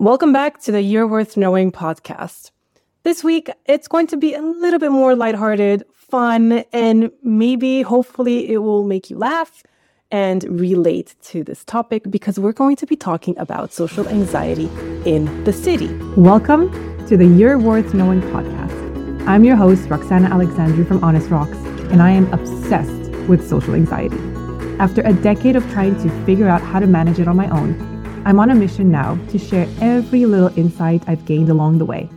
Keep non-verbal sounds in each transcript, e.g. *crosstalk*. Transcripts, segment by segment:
Welcome back to the You're Worth Knowing podcast. This week, it's going to be a little bit more lighthearted, fun, and maybe hopefully it will make you laugh and relate to this topic because we're going to be talking about social anxiety in the city. Welcome to the You're Worth Knowing podcast. I'm your host, Roxana Alexandru from Honest Rocks, and I am obsessed with social anxiety. After a decade of trying to figure out how to manage it on my own, I'm on a mission now to share every little insight I've gained along the way.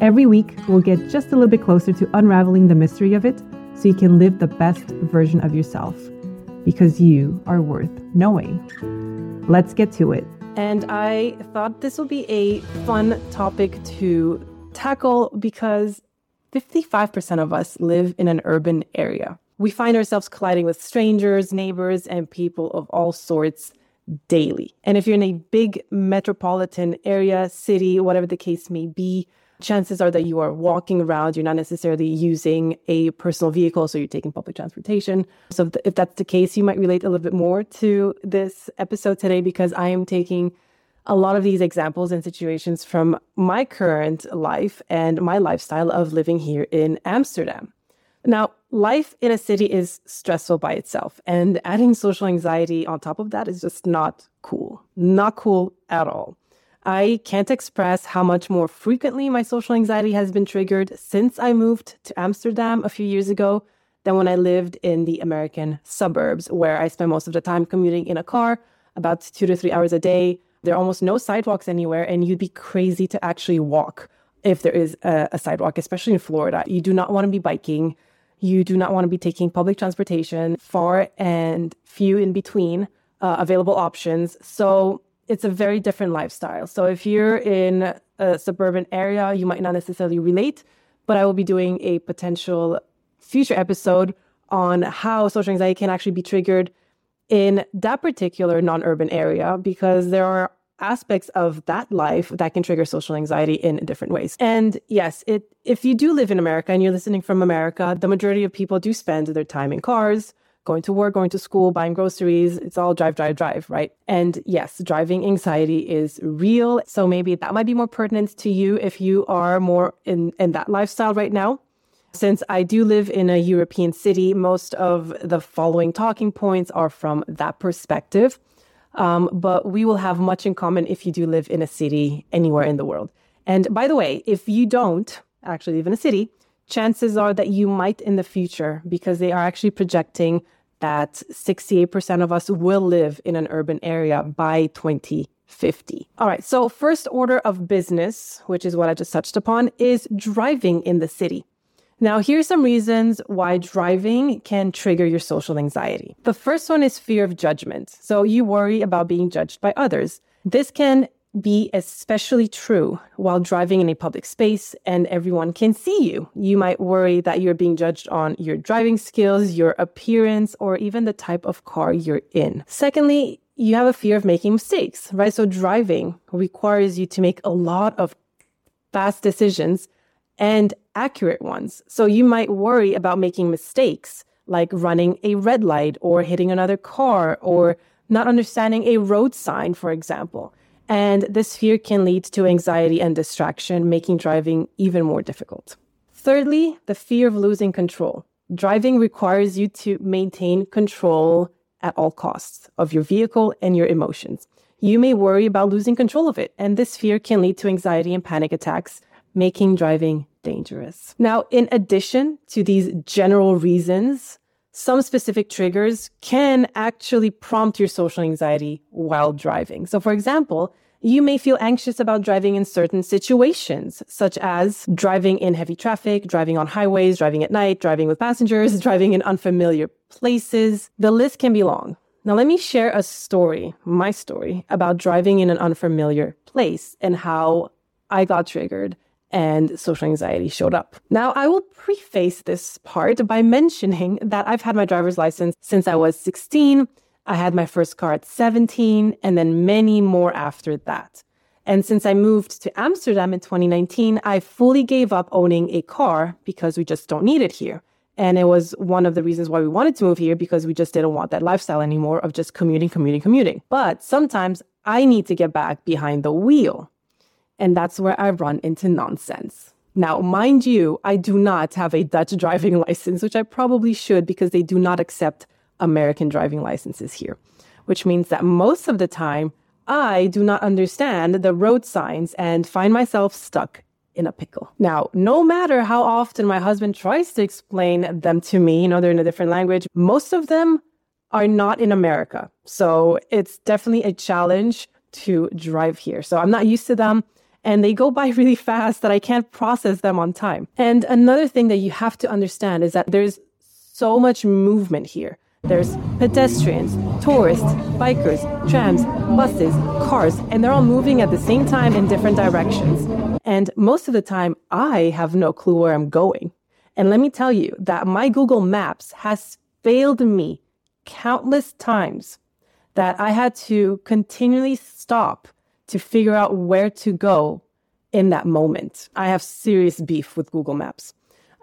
Every week, we'll get just a little bit closer to unraveling the mystery of it so you can live the best version of yourself because you are worth knowing. Let's get to it. And I thought this would be a fun topic to tackle because 55% of us live in an urban area. We find ourselves colliding with strangers, neighbors, and people of all sorts daily. And if you're in a big metropolitan area, city, whatever the case may be, chances are that you are walking around. You're not necessarily using a personal vehicle, so you're taking public transportation. So, if that's the case, you might relate a little bit more to this episode today because I am taking a lot of these examples and situations from my current life and my lifestyle of living here in Amsterdam. Now, life in a city is stressful by itself, and adding social anxiety on top of that is just not cool. Not cool at all. I can't express how much more frequently my social anxiety has been triggered since I moved to Amsterdam a few years ago than when I lived in the American suburbs, where I spend most of the time commuting in a car, about two to three hours a day. There are almost no sidewalks anywhere, and you'd be crazy to actually walk if there is a, a sidewalk, especially in Florida. You do not want to be biking. You do not want to be taking public transportation, far and few in between uh, available options. So it's a very different lifestyle. So if you're in a suburban area, you might not necessarily relate, but I will be doing a potential future episode on how social anxiety can actually be triggered in that particular non urban area because there are aspects of that life that can trigger social anxiety in different ways. And yes, it if you do live in America and you're listening from America, the majority of people do spend their time in cars, going to work, going to school, buying groceries. It's all drive, drive, drive, right? And yes, driving anxiety is real. So maybe that might be more pertinent to you if you are more in, in that lifestyle right now. Since I do live in a European city, most of the following talking points are from that perspective. Um, but we will have much in common if you do live in a city anywhere in the world. And by the way, if you don't actually live in a city, chances are that you might in the future, because they are actually projecting that 68% of us will live in an urban area by 2050. All right, so first order of business, which is what I just touched upon, is driving in the city. Now, here's some reasons why driving can trigger your social anxiety. The first one is fear of judgment. So you worry about being judged by others. This can be especially true while driving in a public space and everyone can see you. You might worry that you're being judged on your driving skills, your appearance, or even the type of car you're in. Secondly, you have a fear of making mistakes, right? So driving requires you to make a lot of fast decisions and accurate ones. So you might worry about making mistakes like running a red light or hitting another car or not understanding a road sign, for example. And this fear can lead to anxiety and distraction, making driving even more difficult. Thirdly, the fear of losing control. Driving requires you to maintain control at all costs of your vehicle and your emotions. You may worry about losing control of it, and this fear can lead to anxiety and panic attacks, making driving dangerous. Now, in addition to these general reasons, some specific triggers can actually prompt your social anxiety while driving. So, for example, you may feel anxious about driving in certain situations, such as driving in heavy traffic, driving on highways, driving at night, driving with passengers, *laughs* driving in unfamiliar places. The list can be long. Now, let me share a story, my story, about driving in an unfamiliar place and how I got triggered and social anxiety showed up. Now, I will preface this part by mentioning that I've had my driver's license since I was 16. I had my first car at 17, and then many more after that. And since I moved to Amsterdam in 2019, I fully gave up owning a car because we just don't need it here. And it was one of the reasons why we wanted to move here because we just didn't want that lifestyle anymore of just commuting, commuting, commuting. But sometimes I need to get back behind the wheel. And that's where I run into nonsense. Now, mind you, I do not have a Dutch driving *laughs* license, which I probably should because they do not accept American driving licenses here, which means that most of the time I do not understand the road signs and find myself stuck in a pickle. Now, no matter how often my husband tries to explain them to me, you know, they're in a different language, most of them are not in America. So it's definitely a challenge to drive here. So I'm not used to them and they go by *laughs* really fast that I can't process them on time. And another thing that you have to understand is that there's so much movement here. There's pedestrians, tourists, bikers, trams, buses, cars, and they're all moving at the same time in different directions. And most of the time, I have no clue where I'm going. And let me tell you that my Google Maps has failed me countless times that I had to continually stop to figure out where to go in that moment. I have serious beef with Google Maps.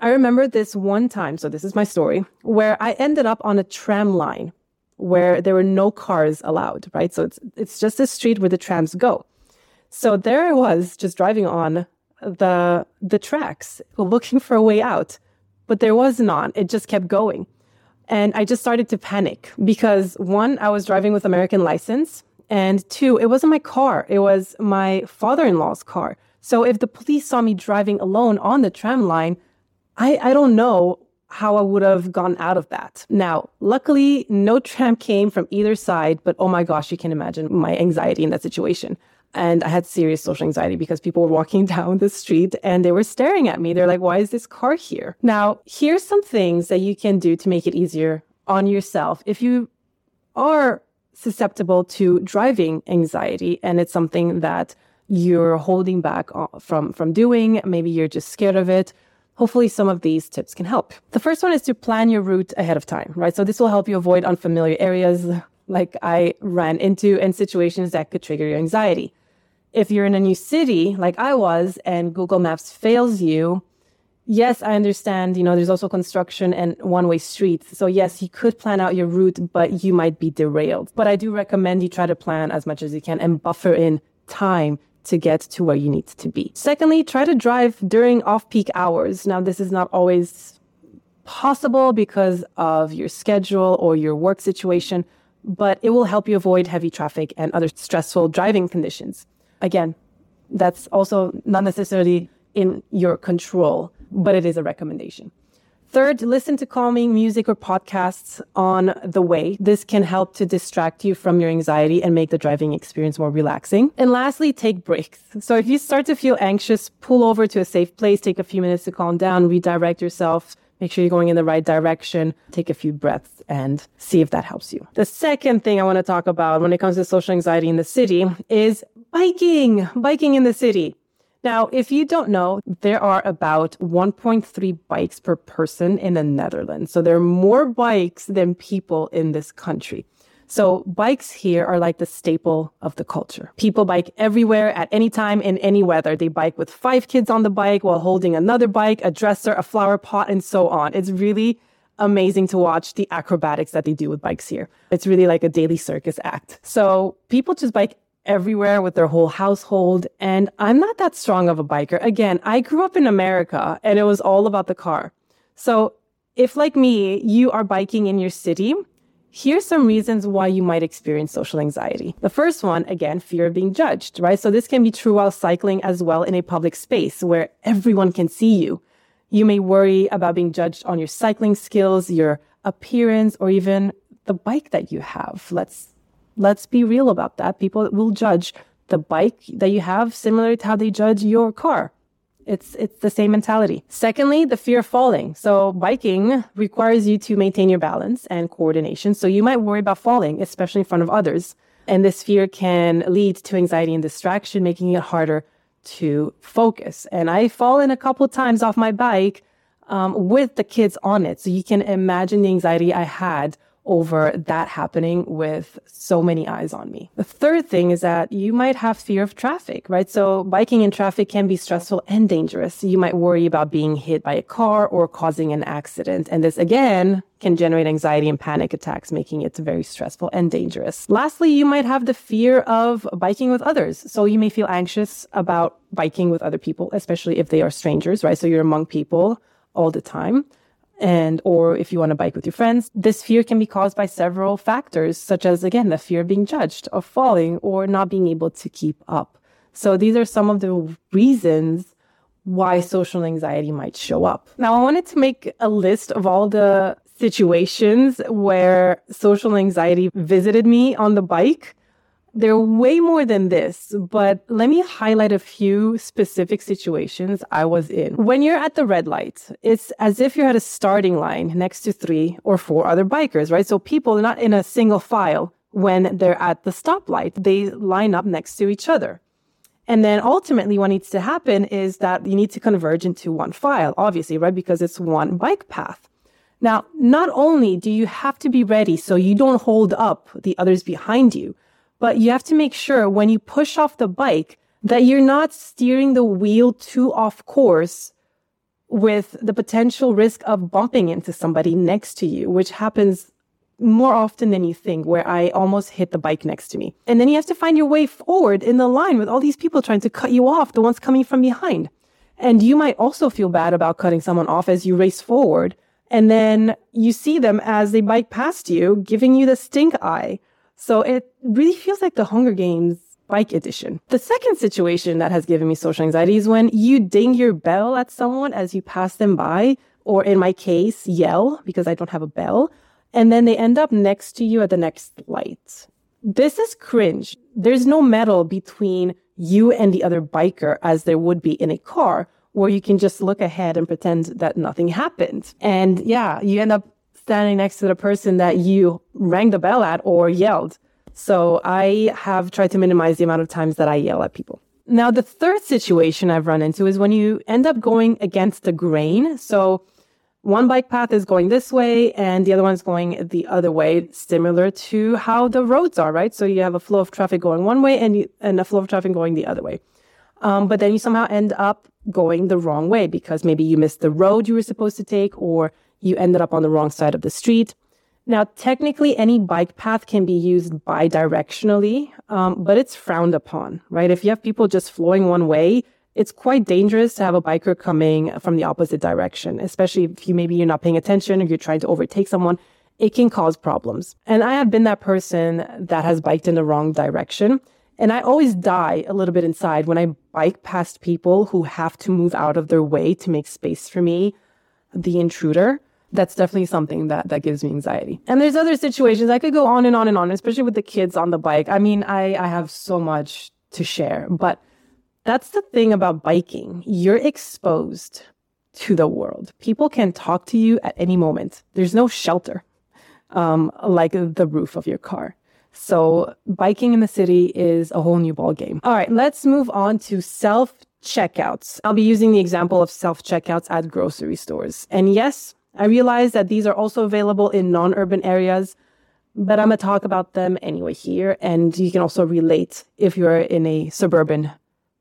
I remember this one time, so this is my story, where I ended up on a tram line where there were no cars allowed, right? So it's it's just a street where the trams go. So there I was just driving on the the tracks looking for a way out, but there was none. It just kept going. And I just started to panic because one, I was driving with American license, and two, it wasn't my car, it was my father in law's car. So if the police saw me driving alone on the tram line, I, I don't know how I would have gone out of that. Now, luckily, no tram came from either side, but oh my gosh, you can imagine my anxiety in that situation. And I had serious social anxiety because people were walking *laughs* down the street and they were staring at me. They're like, why is this car here? Now, here's some things that you can do to make it easier on yourself if you are susceptible to driving anxiety and it's something that you're holding back uh, from from doing. Maybe you're just scared of it. Hopefully some of these tips can help. The first one is to plan your route ahead of time right? So this will help you avoid unfamiliar areas *laughs* like i ran into and situations that could trigger your anxiety. If you're in a new city like i was and google maps fails you yes, I understand, you know, there's also construction and one way streets. So yes, you could plan out your route, but you might be derailed. But I do recommend you try to plan as much as you can and buffer in time to get to where you need to be. Secondly, try to drive during off peak hours. Now, this is not always possible because of your schedule or your work situation, but it will help you avoid heavy traffic and other stressful driving conditions. Again, that's also not necessarily in your control but it is a recommendation. Third, listen to calming music or podcasts on the way. This can help to distract you from your anxiety and make the driving experience more relaxing. And lastly, take breaks. So if you start to feel anxious, pull over to a safe place, take a few minutes to calm down, redirect yourself, make sure you're going in the right direction, take a few breaths and see if that helps you. The second thing I want to talk about when it comes to social anxiety in the city is biking, biking in the city. Now, if you don't know, there are about 1.3 bikes per person in the Netherlands. So there are more bikes than people in this country. So bikes here are like the staple of the culture. People bike everywhere at any time in any weather. They bike with five kids on the bike while holding another bike, a dresser, a flower pot, and so on. It's really amazing to watch the acrobatics that they do with bikes here. It's really like a daily circus act. So people just bike everywhere with their whole household. And I'm not that strong of a biker. Again, I grew up in America and it was all about the car. So if like me, you are biking in your city, here's some reasons why you might experience social anxiety. The first one, again, fear of being judged, right? So this can be true while cycling as well in a public space where everyone can see you. You may worry about being judged on your cycling skills, your appearance, or even the bike that you have. Let's let's be real about that. People will judge the bike that you have similar to how they judge your car. It's it's the same mentality. Secondly, the fear of falling. So biking requires you to maintain your balance and coordination. So you might worry about falling, especially in front of others. And this fear can lead to anxiety and distraction, making it harder to focus. And I've fallen a couple times off my bike um, with the kids on it. So you can imagine the anxiety I had over that happening with so many eyes on me. The third thing is that you might have fear of traffic, right? So biking in traffic can be stressful and dangerous. You might worry about being hit by a car or causing an accident. And this again can generate anxiety and panic attacks, making it very stressful and dangerous. Lastly, you might have the fear of biking with others. So you may feel anxious about biking with other people, especially if they are strangers, right? So you're among people all the time and or if you want to bike with your friends this fear can be caused by several factors such as again the fear of being judged of falling or not being able to keep up. So these are some of the reasons why social anxiety might show up. Now i wanted to make a list of all the situations where social anxiety visited me on the bike there are way more than this, but let me highlight a few specific situations I was in. When you're at the red light, it's as if you're at a starting line next to three or four other bikers, right? So people are not in a single file when they're at the stoplight. They line up next to each other. And then ultimately what needs to happen is that you need to converge into one file, obviously, right? Because it's one bike path. Now, not only do you have to be ready so you don't hold up the others behind you, but you have to make sure when you push off the bike that you're not steering the wheel too off course with the potential risk of bumping into somebody next to you, which happens more often than you think, where I almost hit the bike next to me. And then you have to find your way forward in the line with all these people trying to cut you off, the ones coming from behind. And you might also feel bad about cutting someone off as you race forward. And then you see them as they bike past you, giving you the stink eye. So it really feels like the Hunger Games bike edition. The second situation that has given me social anxiety is when you ding your bell at someone as you pass them by, or in my case, yell because I don't have a bell, and then they end up next to you at the next light. This is cringe. There's no metal between you and the other biker as there would be in a car where you can just look ahead and pretend that nothing happened. And yeah, you end up standing next to the person that you rang the bell at or yelled. So I have tried to minimize the amount of times that I yell at people. Now, the third situation I've run into is when you end up going against the grain. So one bike path is going this way and the other one's going the other way, similar to how the roads are, right? So you have a flow of traffic going one way and, you, and a flow of traffic going the other way. Um, but then you somehow end up going the wrong way because maybe you missed the road you were supposed to take or you ended up on the wrong side of the street. Now, technically, any bike path can be used bidirectionally, um, but it's frowned upon, right? If you have people just flowing one way, it's quite dangerous to have a biker coming from the opposite direction, especially if you maybe you're not paying attention or you're trying to overtake someone. It can cause problems. And I have been that person that has biked in the wrong direction. And I always die a little bit inside when I bike past people who have to move out of their way to make space for me, the intruder that's definitely something that that gives me anxiety. And there's other situations I could go on and on and on, especially with the kids on the bike. I mean, I I have so much to share, but that's the thing about biking. You're exposed to the world. People can talk to you at any moment. There's no shelter, um, like the roof of your car. So biking in the city is a whole new ball game. All right, let's move on to self checkouts. I'll be using the example of self checkouts at grocery stores. And yes, I realize that these are also available in non urban areas, but I'm going to talk about them anyway here. And you can also relate if you're in a suburban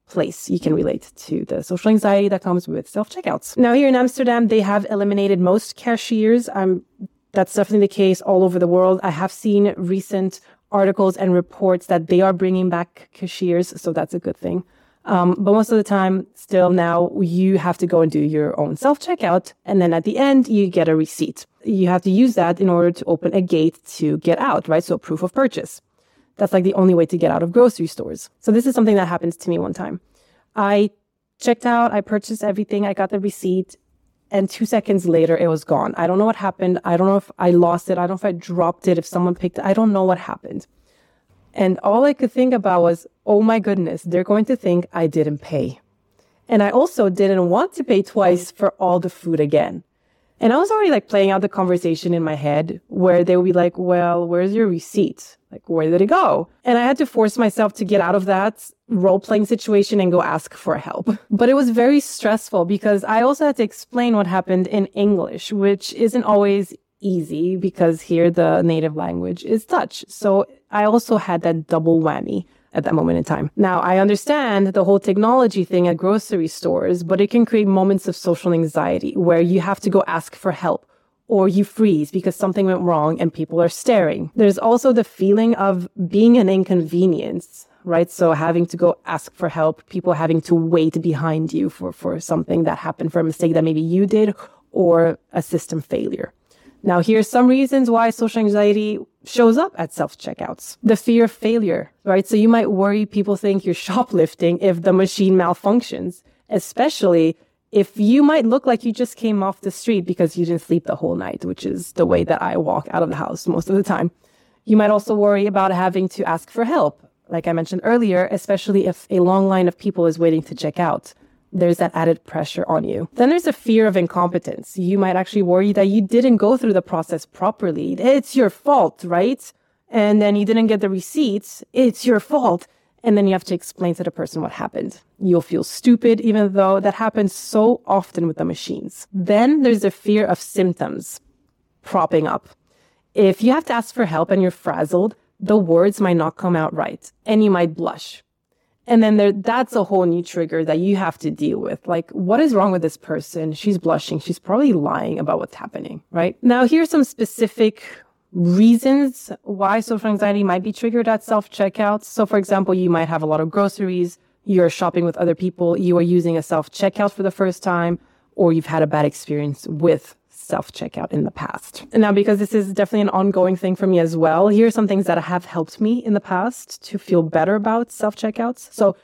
place. You can relate to the social anxiety that comes with self checkouts. Now, here in Amsterdam, they have eliminated most cashiers. Um, that's definitely the case all over the world. I have seen recent articles and reports that they are bringing back cashiers, so that's a good thing. Um, but most of the time, still now, you have to go and do your own self checkout. And then at the end, you get a receipt. You have to use that in order to open a gate to get out, right? So proof of purchase. That's like the only way to get out of grocery stores. So this is something that happens to me one time. I checked out, I purchased everything, I got the receipt, and two seconds later it was gone. I don't know what happened. I don't know if I lost it. I don't know if I dropped it, if someone picked it. I don't know what happened. And all I could think about was, oh my goodness, they're going to think I didn't pay. And I also didn't want to pay twice for all the food again. And I was already like playing out the conversation in my head where they would be like, well, where's your receipt? Like, where did it go? And I had to force myself to get out of that role playing situation and go ask for help. But it was very stressful because I also had to explain what happened in English, which isn't always easy because here the native language is Dutch. So I also had that double whammy at that moment in time. Now, I understand the whole technology thing at grocery stores, but it can create moments of social anxiety where you have to go ask for help or you freeze because something went wrong and people are staring. There's also the feeling of being an inconvenience, right? So having to go ask for help, people having to wait behind you for, for something that happened for a mistake that maybe you did or a system failure. Now, here's some reasons why social anxiety shows up at self checkouts. The fear of failure, right? So you might worry people think you're *laughs* shoplifting if the machine malfunctions, especially if you might look like you just came off the street because you didn't sleep the whole night, which is the way that I walk out of the house most of the time. You might also worry about having to ask for help, like I mentioned earlier, especially if a long line of people is waiting to check out there's that added pressure on you. Then there's a fear of incompetence. You might actually worry that you didn't go through the process properly. It's your fault, right? And then you didn't get the receipts. It's your fault. And then you have to explain to the person what happened. You'll feel stupid, even though that happens so often with the machines. Then there's a fear of symptoms propping up. If you have to ask for help and you're frazzled, the words might not come out right and you might blush. And then there, that's a whole new trigger that you have to deal with. Like, what is wrong with this person? She's blushing. She's probably lying about what's happening, right? Now, here's some specific reasons why social anxiety might be triggered at self checkouts. So, for example, you might have a lot of groceries. You're shopping with other people. You are using a self checkout for the first time, or you've had a bad experience with self checkout in the past. And now, because this is definitely an ongoing thing for me as well, here are some things that have helped me in the past to feel better about self checkouts. So,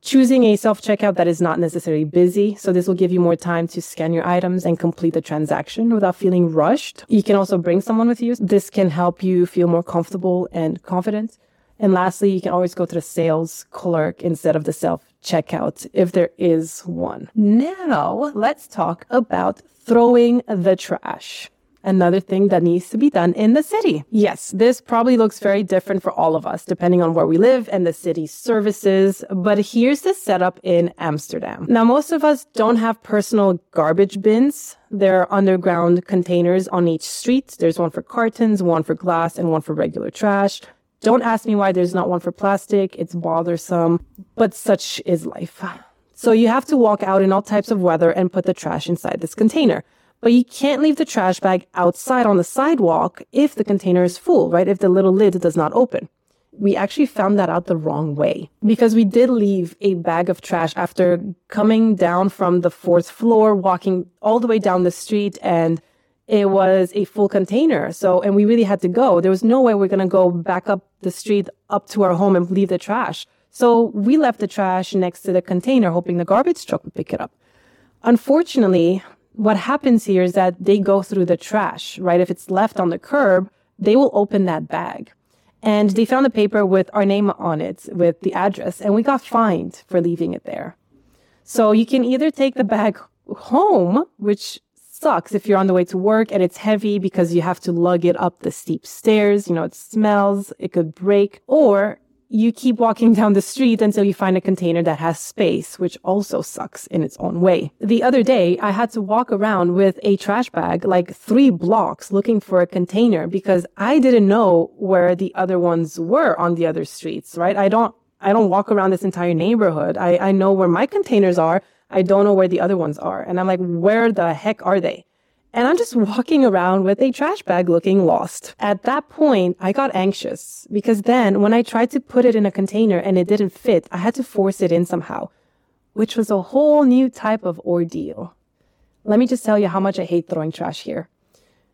choosing a self checkout that is not necessarily busy. So, this will give you more time to scan your items and complete the transaction without feeling rushed. You can also bring someone with you. This can help you feel more comfortable and confident. And lastly, you can always go to the sales clerk instead of the self checkout if there is one. Now, let's talk about throwing the trash. Another thing that needs to be done in the city. Yes, this probably looks very different for all of us, depending on where we live and the city's services. But here's the setup in Amsterdam. Now, most of us don't have personal garbage bins. There are underground containers on each street. There's one for cartons, one for glass, and one for regular trash. Don't ask me why there's not one for plastic. It's bothersome, but such is life. So you have to walk out in all types of weather and put the trash inside this container. But you can't leave the trash bag outside on the sidewalk if the container is full, right? If the little lid does not open. We actually found that out the wrong way because we did leave a bag of trash after coming down from the fourth floor, walking all the way down the street and it was a full container. So, and we really had to go. There was no way we're going to go back up the street up to our home and leave the trash. So we left the trash next to the container, hoping the garbage truck would pick it up. Unfortunately, what happens here is that they go through the trash, right? If it's left on the curb, they will open that bag. And they found a paper with our name on it, with the address, and we got fined for leaving it there. So you can either take the bag home, which sucks if you're on the way to work and it's heavy because you have to lug it up the steep stairs. You know, it smells, it could break, or you keep walking *laughs* down the street until you find a container that has space, which also sucks in its own way. The other day, I had to walk around with a trash bag like three blocks looking for a container because I didn't know where the other ones were on the other streets, right? I don't, I don't walk around this entire neighborhood. I, I know where my containers are I don't know where the other ones are. And I'm like, where the heck are they? And I'm just walking around with a trash bag looking lost. At that point, I got anxious because then when I tried to put it in a container and it didn't fit, I had to force it in somehow, which was a whole new type of ordeal. Let me just tell you how much I hate throwing trash here.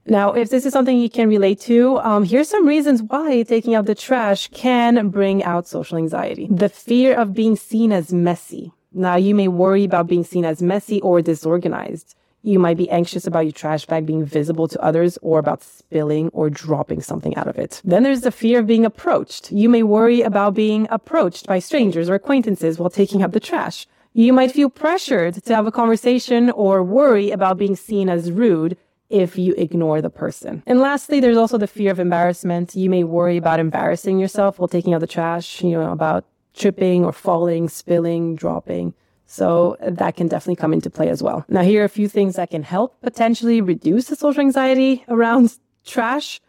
Now, if this is something you can relate to, um, here's some reasons why taking out the trash can bring out social anxiety. The fear of being seen as messy. Now, you may worry about being seen as messy or disorganized. You might be anxious about your trash bag being visible to others or about spilling or dropping something out of it. Then there's the fear of being approached. You may worry about being approached by strangers or acquaintances while taking out the trash. You might feel pressured to have a conversation or worry about being seen as rude if you ignore the person. And lastly, there's also the fear of embarrassment. You may worry about embarrassing yourself while taking out the trash, you know, about tripping or falling, spilling, dropping So that can definitely come into play as well. Now, here are a few things that can help potentially reduce the social anxiety around trash.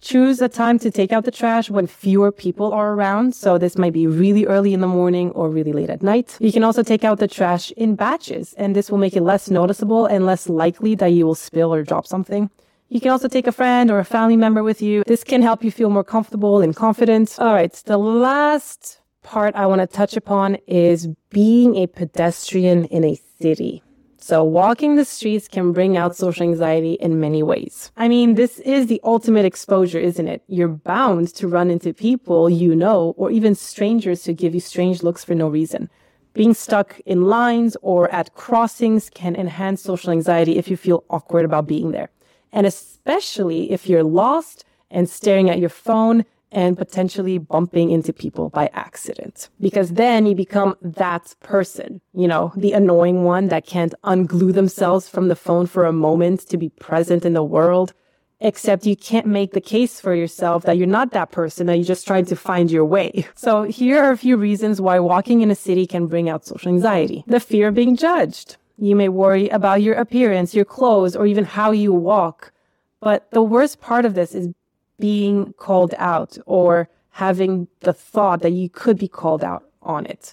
Choose a time to take out the trash when fewer people are around. So this might be really early in the morning or really late at night. You can also take out the trash in batches and this will make it less noticeable and less likely that you will spill or drop something. You can also take a friend or a family member with you. This can help you feel more comfortable and confident. All right. The last part I want to touch upon is being a pedestrian in a city. So walking the streets can bring out social anxiety in many ways. I mean, this is the ultimate exposure, isn't it? You're bound to run into people you know, or even strangers who give you strange looks for no reason. Being stuck in lines or at crossings can enhance social anxiety if you feel awkward about being there. And especially if you're lost and staring at your phone and potentially bumping into people by accident. Because then you become that person, you know, the annoying one that can't unglue themselves from the phone for a moment to be present in the world. Except you can't make the case for yourself that you're not that person, that you're just trying to find your way. So here are a few reasons why walking in a city can bring out social anxiety. The fear of being judged. You may worry about your appearance, your clothes, or even how you walk. But the worst part of this is being called out or having the thought that you could be called out on it.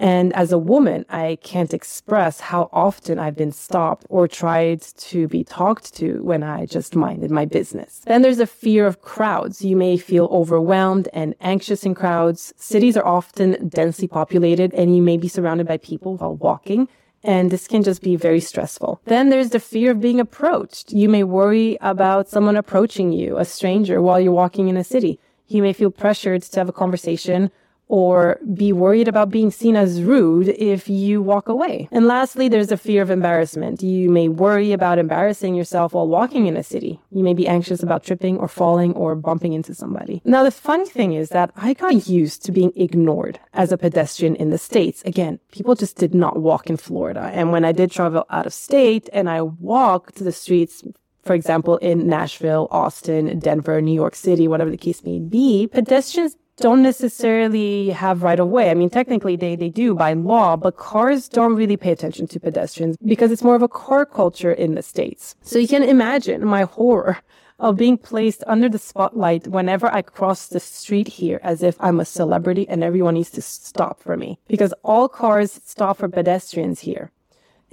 And as a woman, I can't express how often I've been stopped or tried to be talked to when I just minded my business. Then there's a fear of crowds. You may feel overwhelmed and anxious in crowds. Cities are often densely populated and you may be surrounded by people while walking and this can just be very stressful. Then there's the fear of being approached. You may worry about someone approaching you, a stranger, while you're walking in a city. You may feel pressured to have a conversation or be worried about being seen as rude if you walk away. And lastly, there's a fear of embarrassment. You may worry about embarrassing yourself while walking in a city. You may be anxious about tripping or falling or bumping into somebody. Now, the funny thing is that I got used to being ignored as a pedestrian in the States. Again, people just did not walk in Florida. And when I did travel out of state and I walked the streets for example, in Nashville, Austin, Denver, New York City, whatever the case may be, pedestrians don't necessarily have right of way. I mean, technically they, they do by law, but cars don't really pay attention to pedestrians because it's more of a car culture in the States. So you can imagine my horror of being placed under the spotlight whenever I cross the street here as if I'm a celebrity and everyone needs to stop for me because all cars stop for pedestrians here.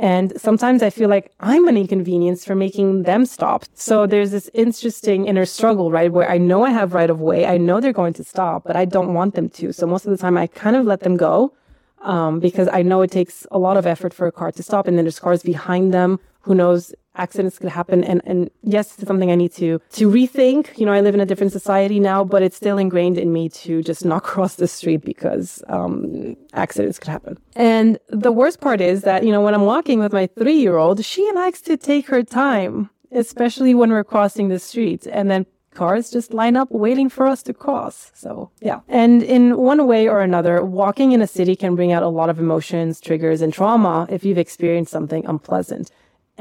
And sometimes I feel like I'm an inconvenience for making them stop. So there's this interesting inner struggle, right? Where I know I have right of way. I know they're going to stop, but I don't want them to. So most of the time I kind of let them go. Um, because I know it takes a lot of effort for a car to stop and then there's cars behind them. Who knows accidents could happen. And, and yes, it's something I need to, to rethink. You know, I live in a different society now, but it's still ingrained in me to just not *laughs* cross the street because, um, accidents could happen. And the worst part is that, you know, when I'm walking with my three year old, she likes to take her time, especially when we're crossing the street. And then cars just line up waiting for us to cross. So, yeah. And in one way or another, walking in a city can bring out a lot of emotions, triggers, and trauma if you've experienced something unpleasant.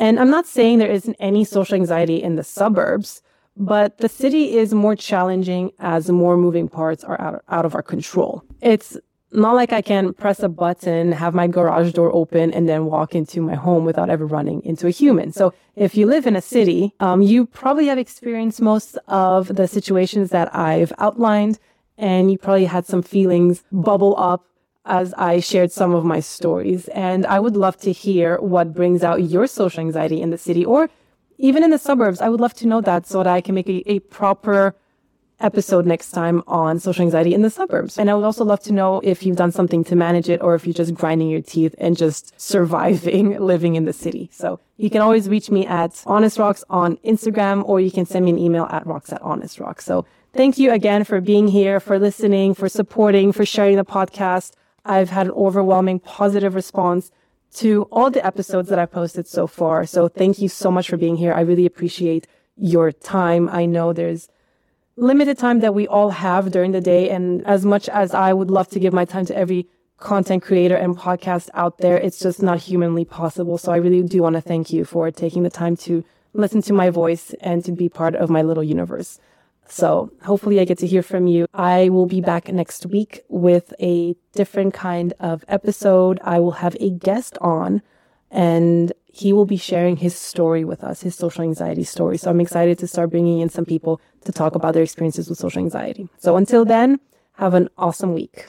And I'm not saying there isn't any social anxiety in the suburbs, but the city is more challenging as more moving parts are out, out of our control. It's not like I can press a button, have my garage door open, and then walk into my home without ever running into a human. So if you live in a city, um, you probably have experienced most of the situations that I've outlined, and you probably had some feelings bubble up as I shared some of my stories. And I would love to hear what brings out your social anxiety in the city or even in the suburbs. I would love to know that so that I can make a, a proper episode next time on social anxiety in the suburbs. And I would also love to know if you've done something to manage it or if you're just grinding your teeth and just *laughs* surviving *laughs* living in the city. So you can always reach me at Honest Rocks on Instagram or you can send me an email at rocks at honest rocks. So thank you again for being here, for listening, for supporting, for sharing the podcast. I've had an overwhelming positive response to all the episodes that I've posted so far. So thank you so much for being here. I really appreciate your time. I know there's limited time that we all have during the day. And as much as I would love to give my time to every content creator and podcast out there, it's just not humanly possible. So I really do want to thank you for taking the time to listen to my voice and to be part of my little universe. So hopefully I get to hear from you. I will be back next week with a different kind of episode. I will have a guest on and he will be sharing his story with us, his social anxiety story. So I'm excited to start bringing in some people to talk about their experiences with social anxiety. So until then, have an awesome week.